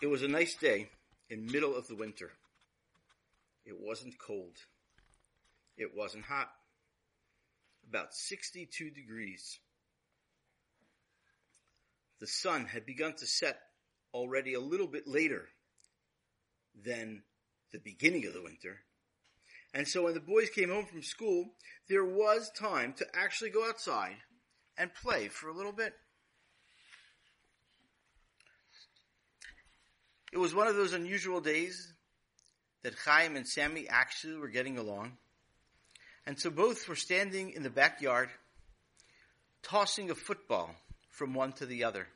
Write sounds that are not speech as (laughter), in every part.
It was a nice day in middle of the winter. It wasn't cold. It wasn't hot. About 62 degrees. The sun had begun to set already a little bit later than the beginning of the winter. And so when the boys came home from school, there was time to actually go outside and play for a little bit. It was one of those unusual days that Chaim and Sammy actually were getting along. And so both were standing in the backyard, tossing a football from one to the other.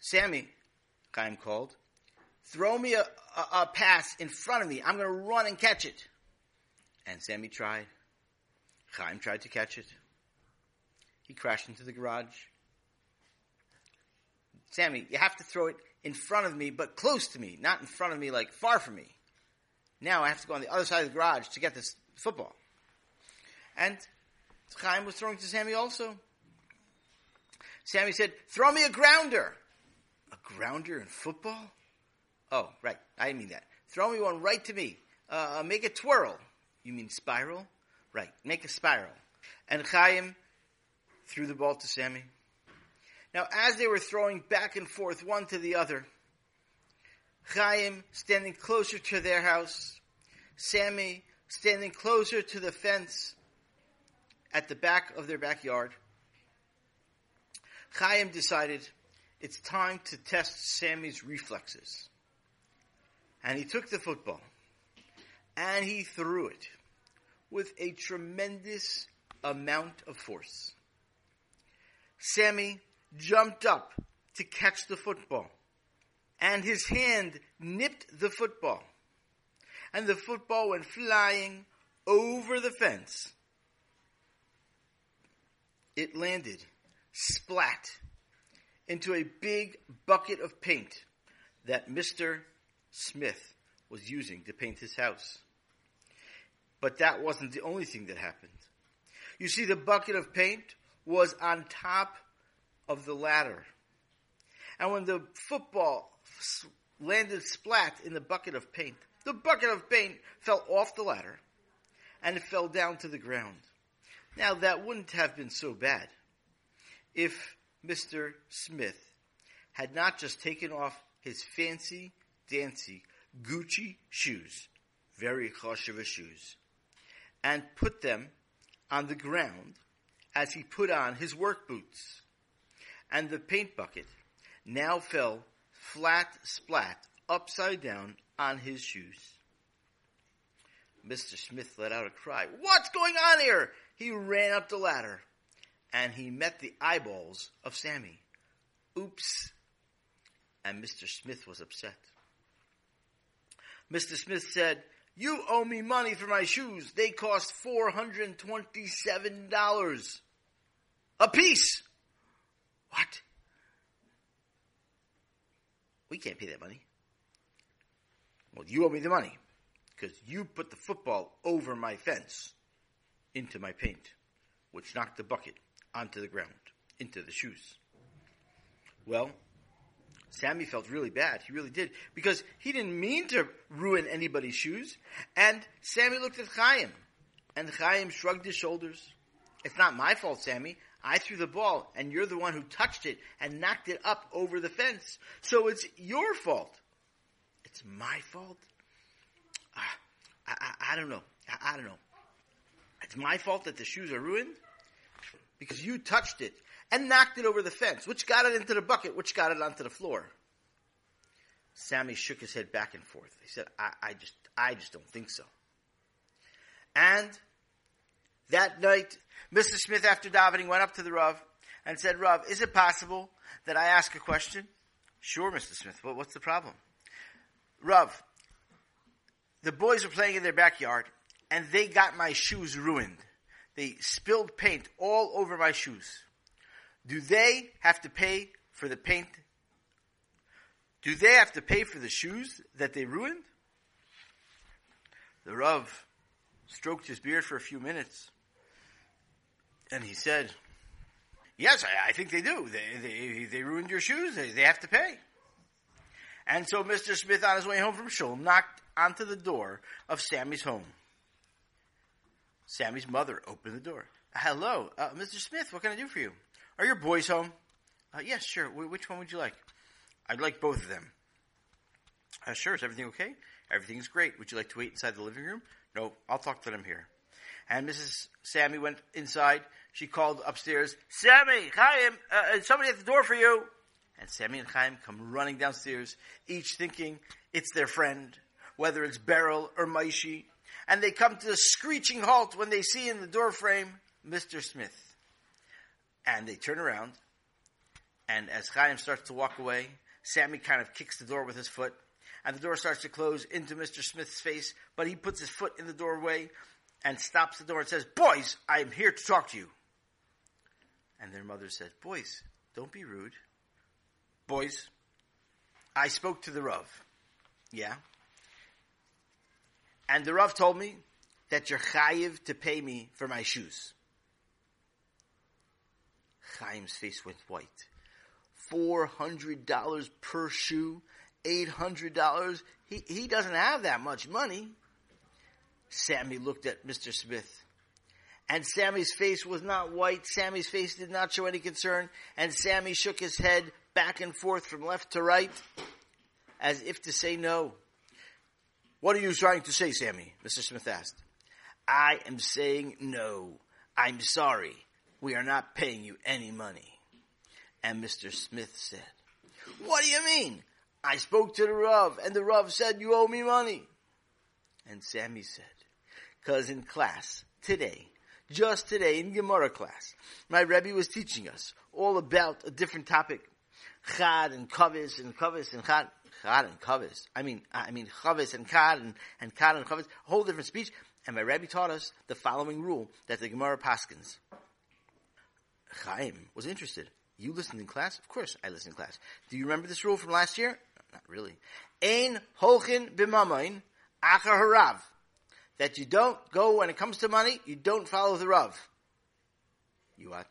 Sammy, Chaim called, throw me a, a, a pass in front of me. I'm going to run and catch it. And Sammy tried. Chaim tried to catch it. He crashed into the garage. Sammy, you have to throw it in front of me, but close to me, not in front of me, like far from me. Now I have to go on the other side of the garage to get this football. And Chaim was throwing to Sammy also. Sammy said, throw me a grounder. A grounder in football? Oh, right. I didn't mean that. Throw me one right to me. Uh, make a twirl. You mean spiral? Right. Make a spiral. And Chaim threw the ball to Sammy. Now, as they were throwing back and forth one to the other, Chaim standing closer to their house, Sammy standing closer to the fence at the back of their backyard, Chaim decided it's time to test Sammy's reflexes. And he took the football and he threw it with a tremendous amount of force. Sammy jumped up to catch the football, and his hand nipped the football, and the football went flying over the fence. It landed splat into a big bucket of paint that Mr. Smith was using to paint his house. But that wasn't the only thing that happened. You see, the bucket of paint was on top of the ladder. And when the football landed splat in the bucket of paint, the bucket of paint fell off the ladder and it fell down to the ground. Now that wouldn't have been so bad if Mr. Smith had not just taken off his fancy dancy Gucci shoes, very choshev shoes, and put them on the ground as he put on his work boots and the paint bucket now fell flat splat upside down on his shoes. Mr. Smith let out a cry. What's going on here? He ran up the ladder and he met the eyeballs of Sammy. Oops. And Mr. Smith was upset. Mr. Smith said, You owe me money for my shoes. They cost $427 a piece. What? We can't pay that money. Well, you owe me the money because you put the football over my fence into my paint, which knocked the bucket onto the ground, into the shoes. Well, Sammy felt really bad. He really did. Because he didn't mean to ruin anybody's shoes. And Sammy looked at Chaim. And Chaim shrugged his shoulders. It's not my fault, Sammy. I threw the ball and you're the one who touched it and knocked it up over the fence. So it's your fault. It's my fault? Uh, I, I, I, don't know. I, I don't know. It's my fault that the shoes are ruined because you touched it and knocked it over the fence, which got it into the bucket, which got it onto the floor. Sammy shook his head back and forth. He said, I, I just, I just don't think so. And that night, Mr. Smith, after davening, went up to the Rav and said, Rav, is it possible that I ask a question? Sure, Mr. Smith. What's the problem? Rav, the boys were playing in their backyard and they got my shoes ruined. They spilled paint all over my shoes. Do they have to pay for the paint? Do they have to pay for the shoes that they ruined? The Rav stroked his beard for a few minutes and he said, Yes, I, I think they do. They, they, they ruined your shoes. They, they have to pay. And so Mr. Smith, on his way home from shul, knocked onto the door of Sammy's home. Sammy's mother opened the door. Hello, uh, Mr. Smith. What can I do for you? Are your boys home? Uh, yes, sure. W- which one would you like? I'd like both of them. Uh, sure. Is everything okay? Everything's great. Would you like to wait inside the living room? No, I'll talk to them here. And Mrs. Sammy went inside. She called upstairs, Sammy, Chaim, uh, uh, somebody at the door for you. And Sammy and Chaim come running downstairs, each thinking it's their friend, whether it's Beryl or Maishi. And they come to a screeching halt when they see in the doorframe Mr. Smith. And they turn around, and as Chaim starts to walk away, Sammy kind of kicks the door with his foot, and the door starts to close into Mr. Smith's face, but he puts his foot in the doorway and stops the door and says, Boys, I'm here to talk to you. And their mother said, Boys, don't be rude. Boys, I spoke to the Rav. Yeah. And the Rav told me that you're chayiv to pay me for my shoes. Chaim's face went white. Four hundred dollars per shoe, eight hundred dollars. He he doesn't have that much money. Sammy looked at Mr. Smith. And Sammy's face was not white. Sammy's face did not show any concern. And Sammy shook his head back and forth from left to right as if to say no. What are you trying to say, Sammy? Mr. Smith asked. I am saying no. I'm sorry. We are not paying you any money. And Mr. Smith said, What do you mean? I spoke to the Rav, and the Rav said you owe me money. And Sammy said, Because in class today, just today in Gemara class, my Rebbe was teaching us all about a different topic. Chad and Kavis and Kavis and Chad. Chad and Kavis. I mean, I mean Chavis and Chad and, and Chad and Chavis. A whole different speech. And my Rebbe taught us the following rule that the Gemara Paskins. Chaim was interested. You listened in class? Of course I listened in class. Do you remember this rule from last year? Not really. Ein holchin b'mamain achar harav that you don't go when it comes to money, you don't follow the Rav. You what?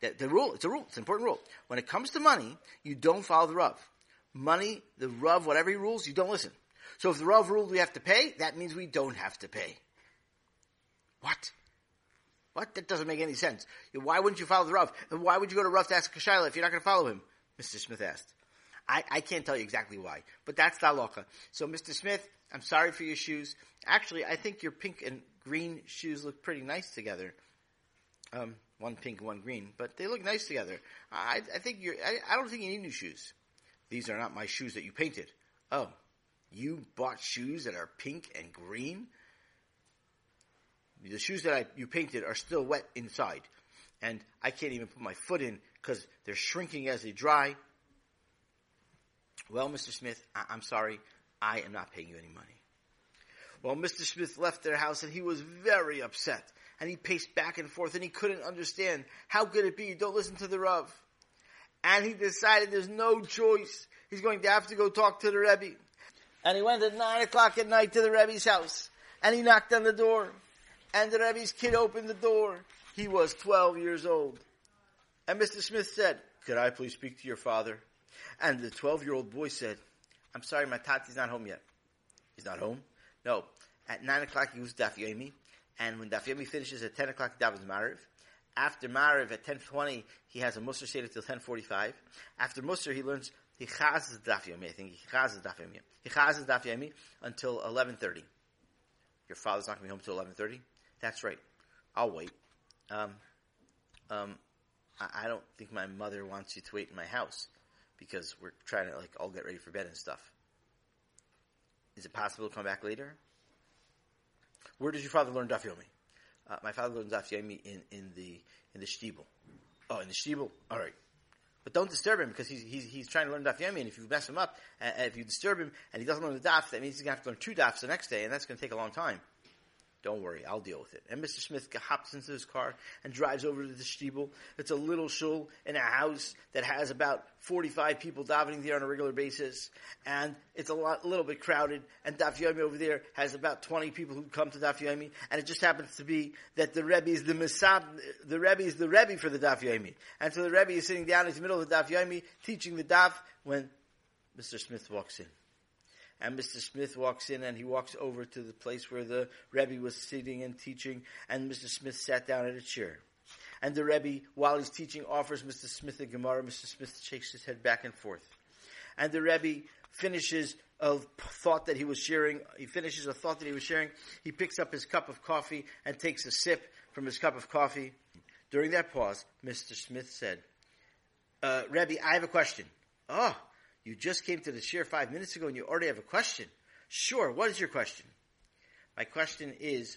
The, the, rule, it's a rule, it's an important rule. When it comes to money, you don't follow the Rav. Money, the Rav, whatever he rules, you don't listen. So if the Rav ruled we have to pay, that means we don't have to pay. What? What? That doesn't make any sense. Why wouldn't you follow the Rav? And why would you go to Rav to ask Kashayla if you're not going to follow him? Mr. Smith asked. I, I can't tell you exactly why, but that's the halacha. So Mr. Smith, I'm sorry for your shoes. Actually, I think your pink and green shoes look pretty nice together. Um, one pink one green, but they look nice together. I, I think you're. I, I don't think you need new shoes. These are not my shoes that you painted. Oh, you bought shoes that are pink and green. The shoes that I, you painted are still wet inside, and I can't even put my foot in because they're shrinking as they dry. Well, Mr. Smith, I, am sorry. I am not paying you any money. Well, Mr. Smith left their house and he was very upset. And he paced back and forth and he couldn't understand. How could it be don't listen to the Rav? And he decided there's no choice. He's going to have to go talk to the Rebbe. And he went at nine o'clock at night to the Rebbe's house. And he knocked on the door. And the Rebbe's kid opened the door. He was 12 years old. And Mr. Smith said, Could I please speak to your father? And the 12 year old boy said, I'm sorry, my tati's not home yet. He's not home? No. At 9 o'clock, he Daf Yomi. And when Daf Yomi finishes at 10 o'clock, davens Mariv. After Mariv, at 10.20, he has a Musar Seder till 10.45. After Musar, he learns, he chazes Daf I think. He chazes Daf. He chazes Daf until 11.30. Your father's not going to be home until 11.30? That's right. I'll wait. Um, um, I, I don't think my mother wants you to wait in my house because we're trying to like all get ready for bed and stuff. Is it possible to come back later? Where did your father learn Daf Yomi? Uh, my father learned Daf Yomi in, in the in the shtibel. Oh, in the shtibel. All right, but don't disturb him because he's he's, he's trying to learn Daf Yomi, and if you mess him up, and, if you disturb him, and he doesn't learn the Daf, that means he's to have to learn two Dafs the next day, and that's to take a long time. Don't worry, I'll deal with it. And Mr. Smith hops into his car and drives over to the shtibel. It's a little shul in a house that has about 45 people davening there on a regular basis. And it's a lot, a little bit crowded. And Daf Yomi over there has about 20 people who come to Daf Yomi. And it just happens to be that the Rebbe is the Misab, the Rebbe is the Rebbe for the Daf Yomi. And so the Rebbe is sitting down in the middle of the Daf Yomi teaching the Daf when Mr. Smith walks in and Mr. Smith walks in and he walks over to the place where the Rebbe was sitting and teaching, and Mr. Smith sat down at a chair. And the Rebbe, while he's teaching, offers Mr. Smith a Gemara. Mr. Smith shakes his head back and forth. And the Rebbe finishes a thought that he was sharing. He finishes a thought that he was sharing. He picks up his cup of coffee and takes a sip from his cup of coffee. During that pause, Mr. Smith said, uh, Rebbe, I have a question. Oh, you just came to the shiur five minutes ago and you already have a question. Sure, what is your question? My question is,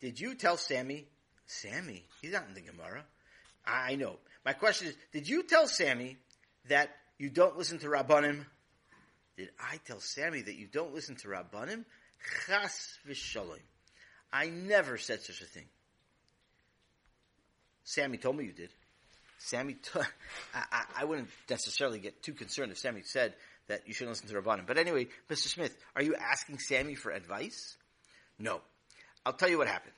did you tell Sammy, Sammy, he's not in the Gemara. I know. My question is, did you tell Sammy that you don't listen to Rabbanim? Did I tell Sammy that you don't listen to Rabbanim? Chas v'shalom. I never said such a thing. Sammy told me you did. Sammy, t- (laughs) I, I, I wouldn't necessarily get too concerned if Sammy said that you shouldn't listen to Rabbanim. But anyway, Mr. Smith, are you asking Sammy for advice? No. I'll tell you what happened.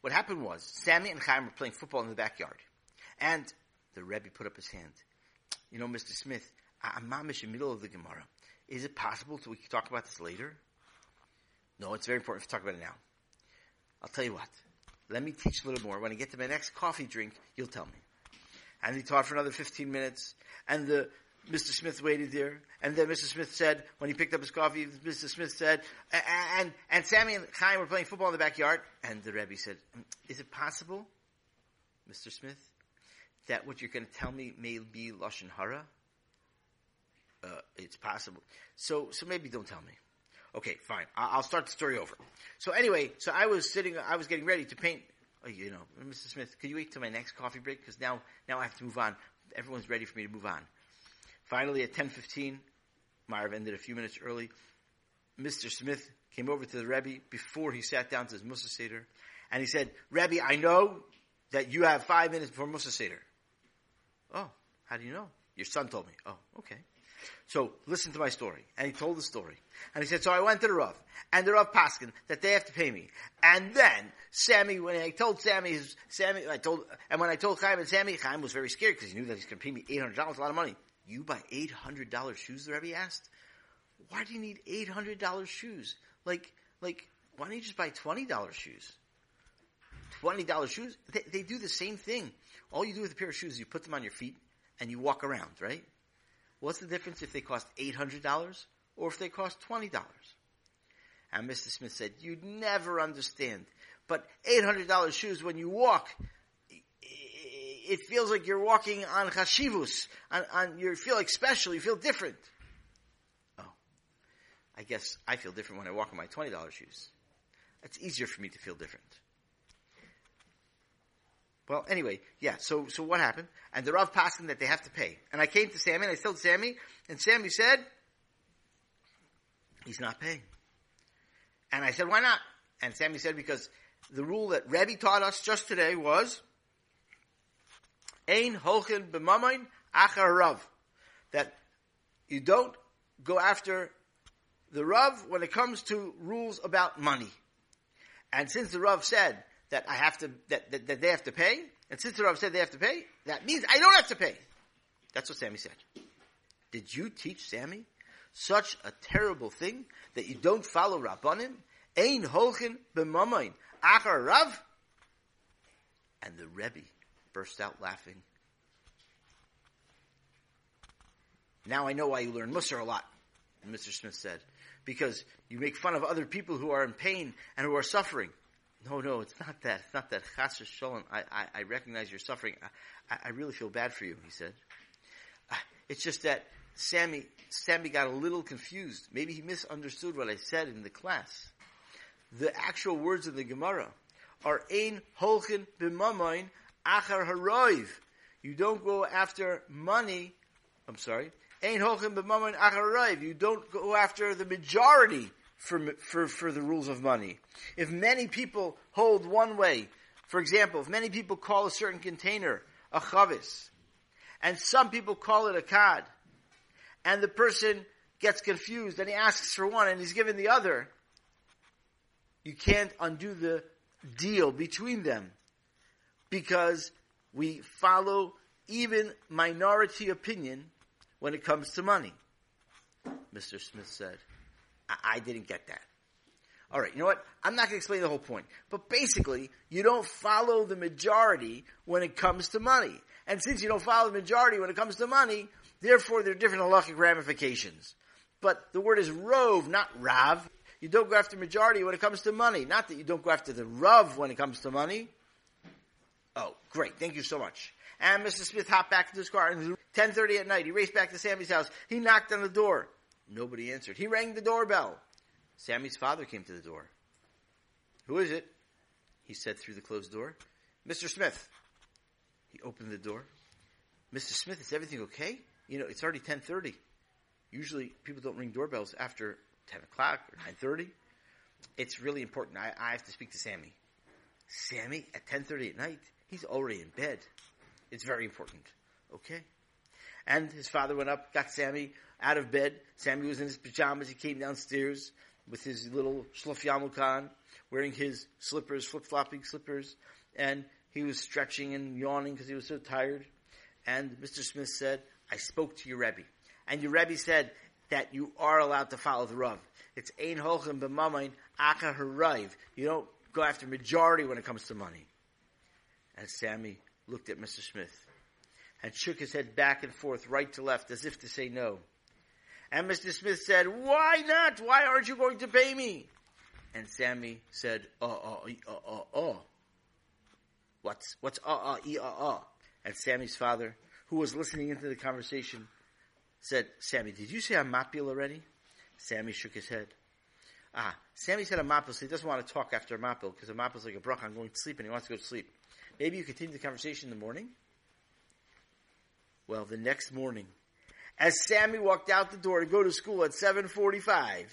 What happened was, Sammy and Chaim were playing football in the backyard. And the Rebbe put up his hand. You know, Mr. Smith, I'm mamish in the middle of the Gemara. Is it possible that we can talk about this later? No, it's very important to talk about it now. I'll tell you what. Let me teach a little more. When I get to my next coffee drink, you'll tell me and he taught for another 15 minutes, and the Mr. Smith waited there, and then Mr. Smith said, when he picked up his coffee, Mr. Smith said, and, and Sammy and Chaim were playing football in the backyard, and the Rebbe said, is it possible, Mr. Smith, that what you're going to tell me may be Lashon Hara? Uh, it's possible. So, so maybe don't tell me. Okay, fine. I'll start the story over. So anyway, so I was sitting, I was getting ready to paint Oh, you know, Mr. Smith, could you wait till my next coffee break? Because now, now I have to move on. Everyone's ready for me to move on. Finally, at 10.15, Mariv ended a few minutes early. Mr. Smith came over to the Rebbe before he sat down to his Musar Seder, and he said, Rebbe, I know that you have five minutes before Musar Seder. Oh, how do you know? Your son told me. Oh, okay. So listen to my story. And he told the story. And he said, so I went to the Rav, and the Rav Paskin, that they have to pay me. And then, Sammy, when I told Sammy, Sammy, I told, and when I told Chaim and Sammy, Chaim was very scared because he knew that he's going to pay me $800, a lot of money. You buy $800 shoes, the Rebbe asked? Why do you need $800 shoes? Like, like, why don't you just buy $20 shoes? $20 shoes? They, they do the same thing. All you do with a pair of shoes is you put them on your feet and you walk around, right? What's the difference if they cost $800 or if they cost $20? And Mr. Smith said, you'd never understand. But $800 shoes when you walk, it feels like you're walking on chashivus. On, on, you feel like special. You feel different. Oh, I guess I feel different when I walk in my $20 shoes. It's easier for me to feel different. Well, anyway, yeah. So, so what happened? And the Rav passed that they have to pay. And I came to Sammy and I told Sammy, and Sammy said, he's not paying. And I said, why not? And Sammy said, because the rule that Rebbe taught us just today was, Ein holchin b'mamain achar rav. That you don't go after the Rav when it comes to rules about money. And since the Rav said that I have to, that, that, that they have to pay, and since the Rav said they have to pay, that means I don't have to pay. That's what Sammy said. Did you teach Sammy such a terrible thing that you don't follow Rabbanim? Ein holchin b'mamain achar Rav? And the Rebbe burst out laughing. Now I know why you learn Musar a lot, Mr. Smith said. Because you make fun of other people who are in pain and who are suffering. No, no, it's not that. It's not that. Chas. I, I, I recognize your suffering. I, I really feel bad for you, he said. Uh, it's just that Sammy, Sammy got a little confused. Maybe he misunderstood what I said in the class. The actual words of the Gemara are Ein Holchin b'mamain achar haroiv. You don't go after money. I'm sorry. Ein Holchin b'mamain achar haroiv. You don't go after the majority for, for, for the rules of money. If many people hold one way, for example, if many people call a certain container a chavis, and some people call it a kad, and the person gets confused and he asks for one and he's given the other, you can't undo the deal between them because we follow even minority opinion when it comes to money. Mr. Smith said, I, I didn't get that. All right, you know what? I'm not going to explain the whole point. But basically, you don't follow the majority when it comes to money. And since you don't follow the majority when it comes to money, therefore there are different halachic ramifications. But the word is rove, not rav. You don't go after majority when it comes to money. Not that you don't go after the rav when it comes to money. Oh, great. Thank you so much. And Mr. Smith hopped back into his car and 10.30 at night, he raced back to Sammy's house. He knocked on the door. Nobody answered. He rang the doorbell. Sammy's father came to the door. Who is it? He said through the closed door. Mr. Smith. He opened the door. Mr. Smith, is everything okay? You know, it's already 10.30. Usually people don't ring doorbells after 10 o'clock or 9.30. It's really important. I, I have to speak to Sammy. Sammy at 10.30 at night? He's already in bed. It's very important. Okay? And his father went up, got Sammy out of bed. Sammy was in his pajamas. He came downstairs with his little shluf wearing his slippers, flip-flopping slippers, and he was stretching and yawning because he was so tired. And Mr. Smith said, I spoke to your Rebbe. And your Rebbe said that you are allowed to follow the Rav. It's Ein Holchem B'mamain Aka Harav. You don't go after majority when it comes to money. And Sammy looked at Mr. Smith and shook his head back and forth, right to left, as if to say no. And Mr. Smith said, Why not? Why aren't you going to pay me? And Sammy said, Uh, uh, uh, uh, uh. What's, what's, uh, uh, e, uh, uh? And Sammy's father, who was listening into the conversation, said, Sammy, did you say Hamapil already? Sammy shook his head. Ah, Sammy said a mapil, so he doesn't want to talk after a mapil, because a mapil is like a brach, I'm going to sleep, and he wants to go to sleep. Maybe you continue the conversation in the morning? Well, the next morning, as Sammy walked out the door to go to school at 7.45,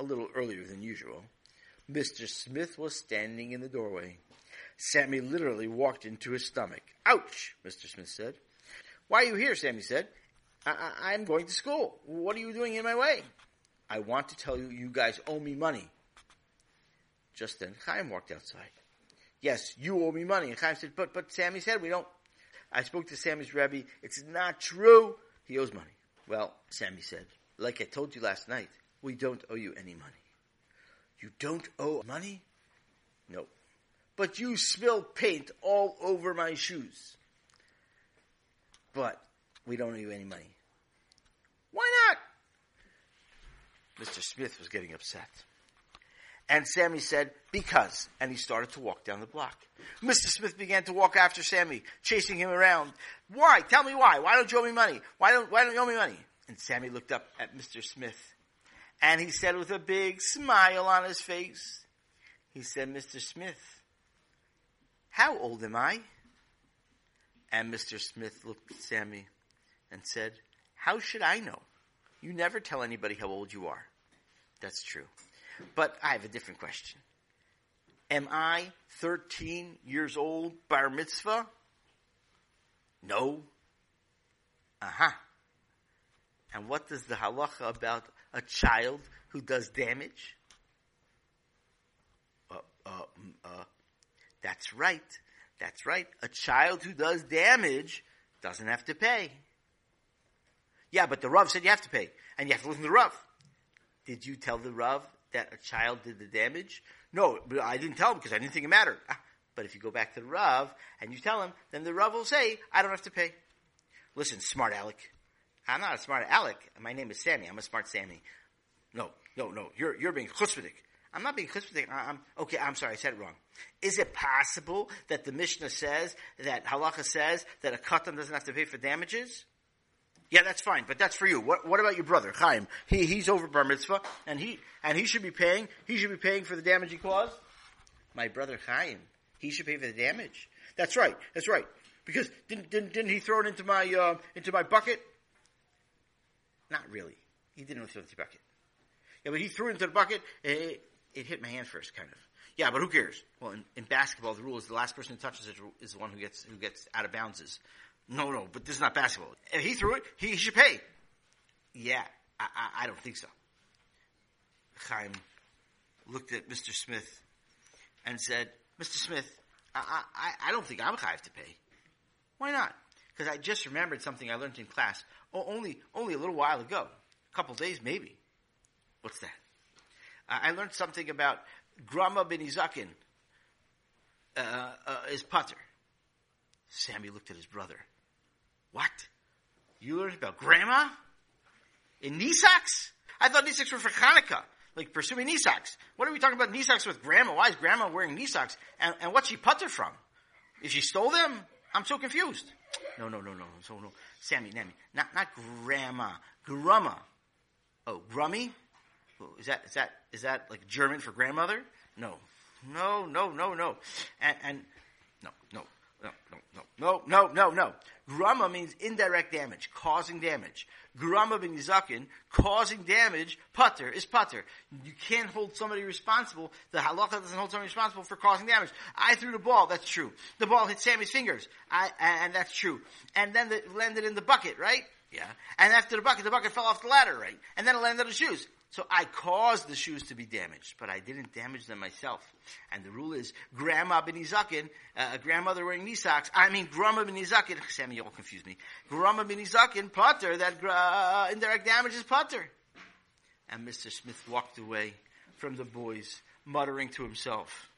a little earlier than usual, Mr. Smith was standing in the doorway. Sammy literally walked into his stomach. Ouch, Mr. Smith said. Why are you here? Sammy said. I- am going to school. What are you doing in my way? I want to tell you, you guys owe me money. Just then, Chaim walked outside. Yes, you owe me money. And Chaim said, but, but Sammy said we don't. I spoke to Sammy's Rebbe. It's not true. He owes money. Well, Sammy said, like I told you last night, we don't owe you any money. You don't owe money? No. But you spilled paint all over my shoes. But we don't owe you any money. Why not? Mr. Smith was getting upset. And Sammy said, because. And he started to walk down the block. Mr. Smith began to walk after Sammy, chasing him around. Why? Tell me why. Why don't you owe me money? Why don't, why don't you owe me money? And Sammy looked up at Mr. Smith and he said with a big smile on his face, he said, Mr. Smith, how old am I? And Mr. Smith looked at Sammy and said, how should I know? You never tell anybody how old you are. That's true. But I have a different question. Am I 13 years old bar mitzvah? No. Uh-huh. And what does the halacha about a child who does damage? Uh, uh, mm, uh, that's right. That's right. A child who does damage doesn't have to pay. Yeah, but the Rav said you have to pay. And you have to listen to the Rav. Did you tell the Rav that a child did the damage? No, I didn't tell him because I didn't think it mattered. Ah, but if you go back to the Rav and you tell him, then the Rav will say, I don't have to pay. Listen, smart Alec. I'm not a smart Alec. My name is Sammy. I'm a smart Sammy. No, no, no. You're, you're being chutzpahdik. I'm not being chutzpahdik. I'm, okay, I'm sorry. I said it wrong. Is it possible that the Mishnah says, that halacha says, that a katan doesn't have to pay for damages? Yeah, that's fine, but that's for you. What, what about your brother, Chaim? He, he's over bar mitzvah, and he, and he should be paying, he should be paying for the damage he caused? My brother Chaim, he should pay for the damage. That's right, that's right. Because didn't, didn't, didn't he throw it into my, uh, into my bucket? Not really. He didn't throw it into the bucket. Yeah, but he threw it into the bucket. It, it hit my hand first, kind of. Yeah, but who cares? Well, in, in basketball, the rule is the last person who touches it is the one who gets who gets out of bounds. No, no, but this is not basketball. If he threw it, he, he should pay. Yeah, I, I, I don't think so. Chaim looked at Mr. Smith and said, Mr. Smith, I, I, I don't think I'm chayiv to pay. Why not? Because I just remembered something I learned in class only, only a little while ago. A couple days, maybe. What's that? Uh, I learned something about Grama ben Izakin uh, uh, is putter. Sammy looked at his brother. What? You learned about grandma? In Nisaks? I thought Nisaks were for Hanukkah. Like pursuing Nisaks. What are we talking about Nisaks with grandma? Why is grandma wearing Nisaks? And, and what's she putter from? If she stole them? I'm so confused. No, no, no, no, no. Sammy, Nami. Not, not grandma. Grumma. Oh, grummy? Is that, is that, is that like German for grandmother? No. No, no, no, no. And, and, no, no no, no, no, no, no, no. Grama means indirect damage, causing damage. Grama ben Yizakin, causing damage, putter is putter. You can't hold somebody responsible. The halacha doesn't hold somebody responsible for causing damage. I threw the ball, that's true. The ball hit Sammy's fingers, I, and that's true. And then it landed in the bucket, right? Yeah. And after the bucket, the bucket fell off the ladder, right? And then it landed on the shoes. So I caused the shoes to be damaged, but I didn't damage them myself. And the rule is, Grandma ben Izakin, uh, grandmother wearing knee socks, I mean Grandma ben Izakin, (laughs) Sammy, you all confuse me. Grandma ben Izakin, putter, that uh, indirect damage is putter. And Mr. Smith walked away from the boys, muttering to himself,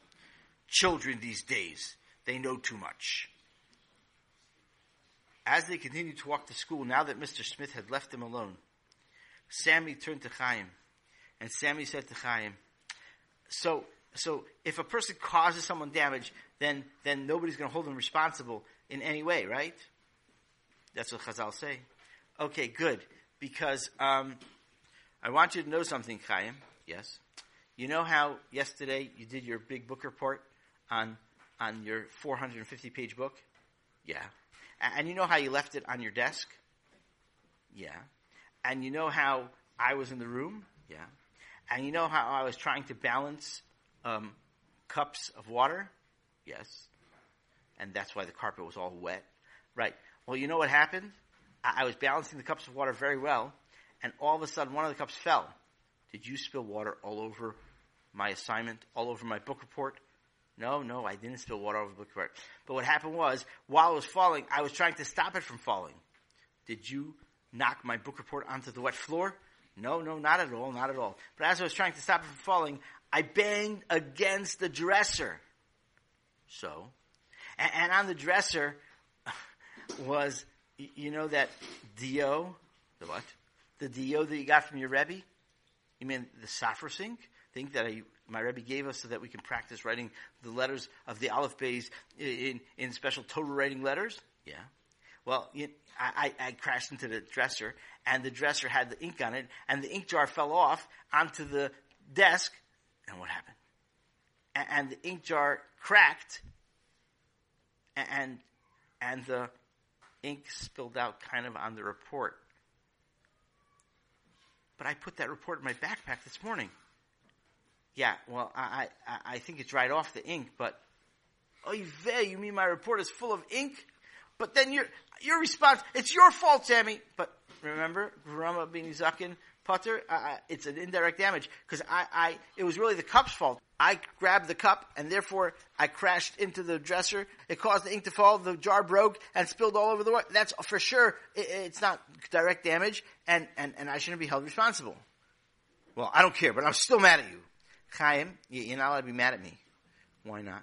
children these days, they know too much. As they continued to walk to school, now that Mr. Smith had left them alone, Sammy turned to Chaim and Sammy said to Chaim, so, so if a person causes someone damage, then, then nobody's going to hold them responsible in any way, right? That's what Chazal say. Okay, good. Because um, I want you to know something, Chaim. Yes. You know how yesterday you did your big book report on on your 450 page book? Yeah. And you know how you left it on your desk? Yeah. And you know how I was in the room? Yeah. And you know how I was trying to balance um, cups of water? Yes. And that's why the carpet was all wet. Right. Well, you know what happened? I, I was balancing the cups of water very well, and all of a sudden one of the cups fell. Did you spill water all over my assignment, all over my book report? No, no, I didn't spill water over the book report. But what happened was, while it was falling, I was trying to stop it from falling. Did you knock my book report onto the wet floor? No, no, not at all, not at all. But as I was trying to stop it from falling, I banged against the dresser. So, and, and on the dresser (laughs) was, you know, that dio, the what? The dio that you got from your Rebbe? You mean the safrus ink? Think that I, my Rebbe gave us so that we can practice writing the letters of the Aleph Bays in, in special Torah writing letters? Yeah. Well, you, I, I, crashed into the dresser, and the dresser had the ink on it, and the ink jar fell off onto the desk, and what happened? And, and the ink jar cracked, and and the ink spilled out kind of on the report. But I put that report in my backpack this morning. Yeah, well, I I, I think it's right off the ink, but oh, you mean my report is full of ink? But then your your response, it's your fault, Sammy. But remember, Rama bin Zakin putter, it's an indirect damage because I, I, it was really the cup's fault. I grabbed the cup and therefore I crashed into the dresser. It caused the ink to fall. The jar broke and spilled all over the water. That's for sure. It, it's not direct damage and, and, and I shouldn't be held responsible. Well, I don't care, but I'm still mad at you. Chaim, you're not allowed to be mad at me. Why not?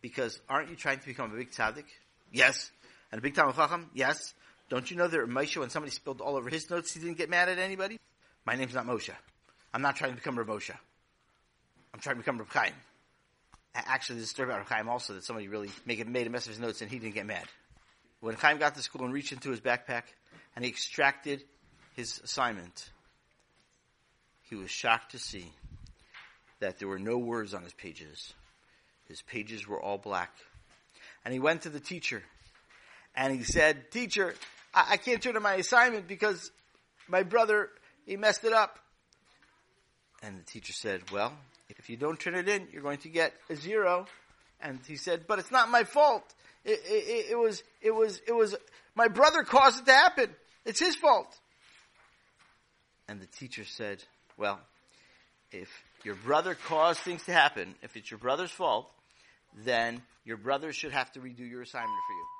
Because aren't you trying to become a big tzaddik? Yes. And a big Talmid Chacham? Yes. Don't you know that Moshe, when somebody spilled all over his notes, he didn't get mad at anybody? My name's not Moshe. I'm not trying to become Rav Moshe. I'm trying to become Rav Chaim. Actually, there's a story about Rav Chaim also that somebody really made a mess of his notes and he didn't get mad. When Chaim got to school and reached into his backpack and he extracted his assignment, he was shocked to see that there were no words on his pages. His pages were all black. And he went to the teacher and he said, teacher, I, I can't turn in my assignment because my brother, he messed it up. And the teacher said, well, if you don't turn it in, you're going to get a zero. And he said, but it's not my fault. It, it, it, was, it was, it was, my brother caused it to happen. It's his fault. And the teacher said, well, if your brother caused things to happen, if it's your brother's fault, then your brother should have to redo your assignment for you.